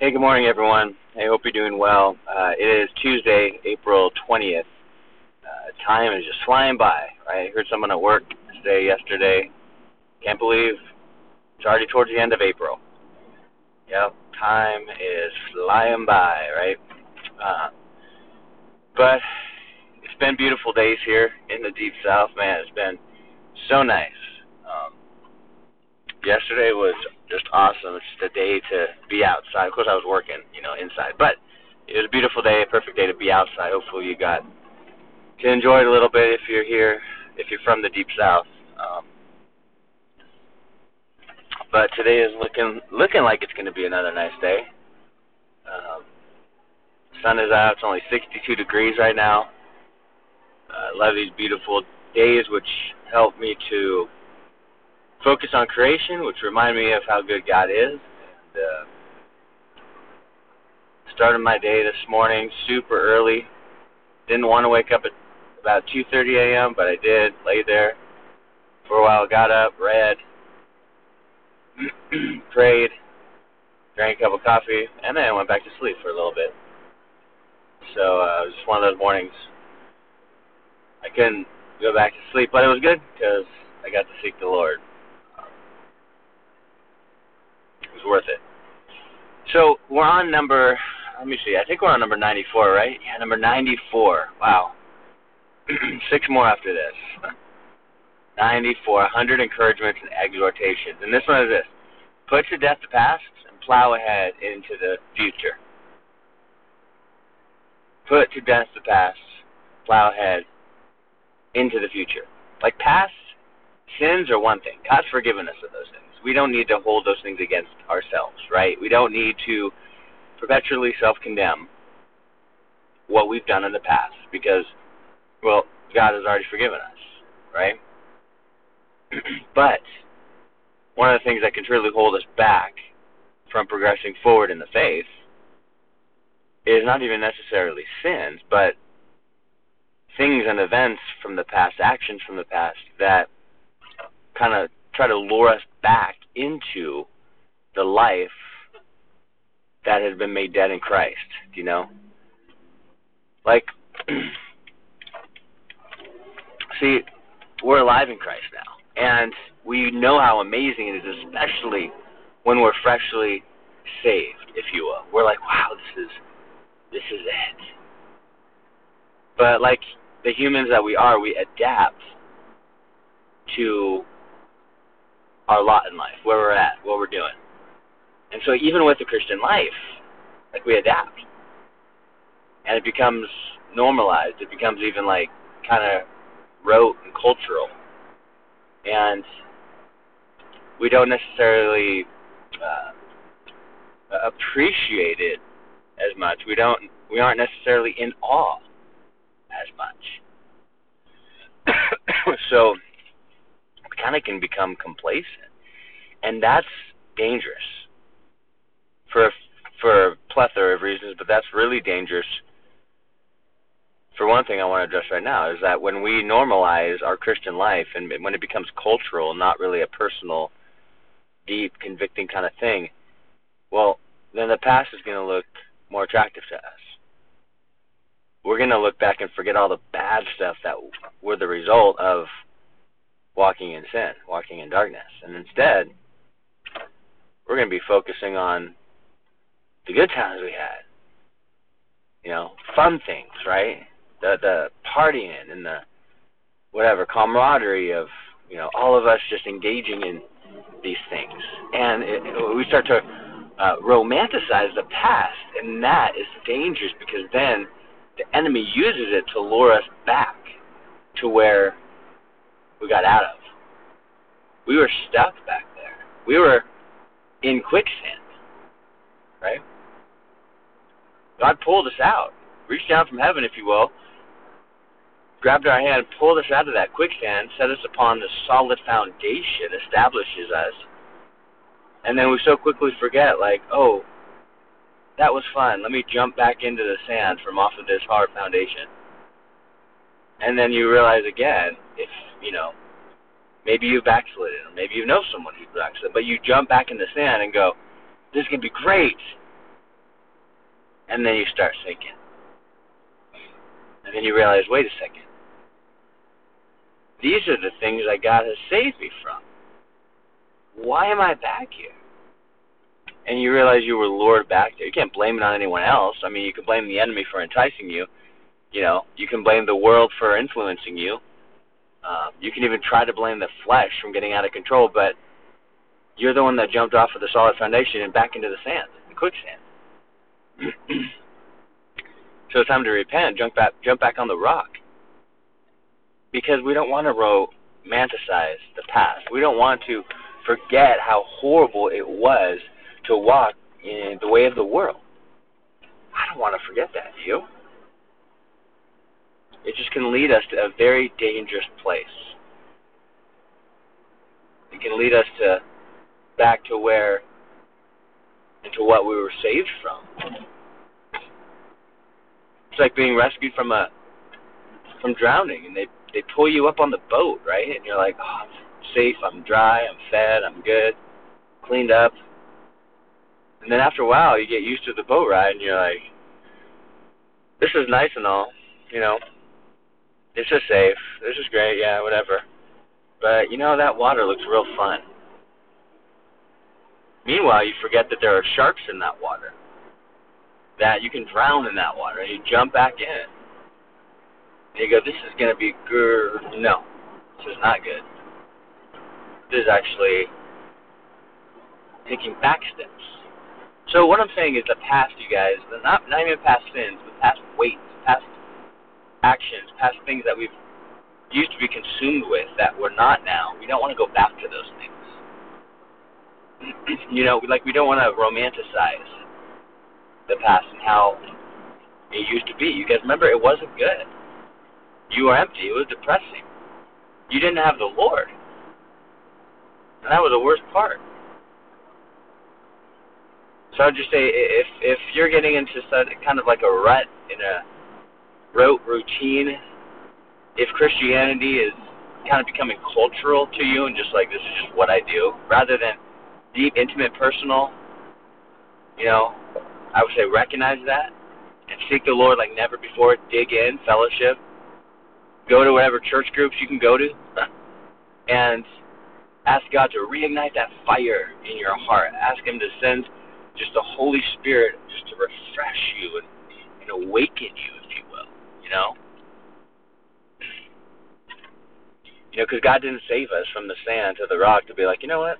Hey, good morning, everyone. I hope you're doing well. Uh, it is Tuesday, April 20th. Uh, time is just flying by. Right? I heard someone at work today, yesterday. Can't believe it's already towards the end of April. Yep, time is flying by, right? Uh, but it's been beautiful days here in the deep south, man. It's been so nice. Yesterday was just awesome. It's just a day to be outside. Of course, I was working, you know, inside, but it was a beautiful day, a perfect day to be outside. Hopefully, you got to enjoy it a little bit if you're here, if you're from the deep south. Um, but today is looking looking like it's going to be another nice day. Um, sun is out. It's only 62 degrees right now. I uh, love these beautiful days, which help me to focus on creation, which remind me of how good God is. And, uh, started my day this morning super early. Didn't want to wake up at about 2:30 a.m., but I did. Lay there for a while. Got up, read, prayed, drank a cup of coffee, and then went back to sleep for a little bit. So uh, it was just one of those mornings. I couldn't go back to sleep, but it was good because I got to seek the Lord. Was worth it. So we're on number. Let me see. I think we're on number 94, right? Yeah, number 94. Wow. Six more after this. 94. 100 encouragements and exhortations. And this one is this: Put to death the past and plow ahead into the future. Put to death the past, plow ahead into the future. Like past sins are one thing. God's forgiven us of those things we don't need to hold those things against ourselves, right? We don't need to perpetually self condemn what we've done in the past because, well, God has already forgiven us, right? but one of the things that can truly hold us back from progressing forward in the faith is not even necessarily sins, but things and events from the past, actions from the past that kind of try to lure us back into the life that has been made dead in Christ. Do you know? Like, see, we're alive in Christ now, and we know how amazing it is, especially when we're freshly saved, if you will. We're like, wow, this is this is it. But like the humans that we are, we adapt to our lot in life, where we're at, what we're doing. And so even with the Christian life, like we adapt. And it becomes normalized. It becomes even like kind of rote and cultural. And we don't necessarily uh, appreciate it as much. We don't. We aren't necessarily in awe as much. so kind of can become complacent, and that's dangerous for a, for a plethora of reasons. But that's really dangerous. For one thing, I want to address right now is that when we normalize our Christian life and when it becomes cultural, not really a personal, deep, convicting kind of thing, well, then the past is going to look more attractive to us. We're going to look back and forget all the bad stuff that were the result of walking in sin, walking in darkness. And instead, we're going to be focusing on the good times we had. You know, fun things, right? The the partying and the whatever camaraderie of you know all of us just engaging in these things, and it, we start to uh, romanticize the past, and that is dangerous because then the enemy uses it to lure us back to where we got out of. We were stuck back there. We were in quicksand, right? God pulled us out, reached down from heaven, if you will, grabbed our hand, pulled us out of that quicksand, set us upon the solid foundation, establishes us. And then we so quickly forget, like, oh, that was fun. Let me jump back into the sand from off of this hard foundation. And then you realize again, if, you know, maybe you've backslidden, or maybe you know someone who's backslidden, but you jump back in the sand and go, this to be great. And then you start sinking. And then you realize, wait a second. These are the things that God has saved me from. Why am I back here? And you realize you were lured back there. You can't blame it on anyone else. I mean, you can blame the enemy for enticing you. You know, you can blame the world for influencing you. Um, you can even try to blame the flesh from getting out of control, but you're the one that jumped off of the solid foundation and back into the sand, the quicksand. so it's time to repent, jump back, jump back on the rock, because we don't want to romanticize the past. We don't want to forget how horrible it was to walk in the way of the world. I don't want to forget that, do you? It just can lead us to a very dangerous place. It can lead us to back to where into what we were saved from. It's like being rescued from a from drowning and they they pull you up on the boat, right? And you're like, Oh, I'm safe, I'm dry, I'm fed, I'm good, cleaned up. And then after a while you get used to the boat ride and you're like This is nice and all, you know, this is safe. This is great. Yeah, whatever. But you know that water looks real fun. Meanwhile, you forget that there are sharks in that water. That you can drown in that water, you jump back in. And you go, "This is going to be good." No, this is not good. This is actually taking back steps. So what I'm saying is the past, you guys, The not not even past sins, but past weights, past actions, past things that we've used to be consumed with that we're not now. We don't want to go back to those things. you know, like we don't want to romanticize the past and how it used to be. You guys remember it wasn't good. You were empty. It was depressing. You didn't have the Lord. And that was the worst part. So I'd just say if if you're getting into such kind of like a rut in a rote routine, if Christianity is kind of becoming cultural to you and just like this is just what I do, rather than deep, intimate, personal, you know, I would say recognize that and seek the Lord like never before. Dig in, fellowship, go to whatever church groups you can go to, and ask God to reignite that fire in your heart. Ask Him to send just the Holy Spirit just to refresh you and, and awaken you you know? You know, because God didn't save us from the sand to the rock to be like, you know what?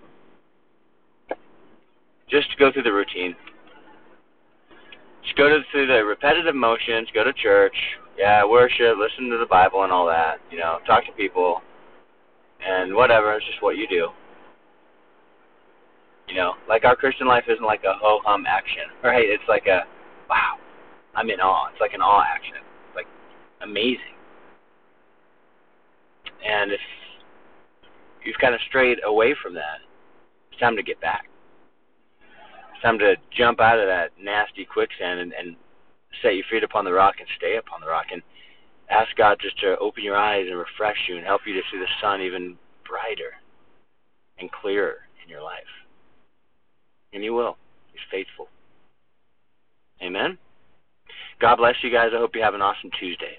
Just go through the routine. Just go to, through the repetitive motions, go to church, yeah, worship, listen to the Bible and all that, you know, talk to people, and whatever, it's just what you do. You know, like our Christian life isn't like a ho hum action, right? It's like a, wow, I'm in awe. It's like an awe action amazing. And if you've kind of strayed away from that, it's time to get back. It's time to jump out of that nasty quicksand and, and set your feet upon the rock and stay upon the rock and ask God just to open your eyes and refresh you and help you to see the sun even brighter and clearer in your life. And He will. He's faithful. Amen. God bless you guys. I hope you have an awesome Tuesday.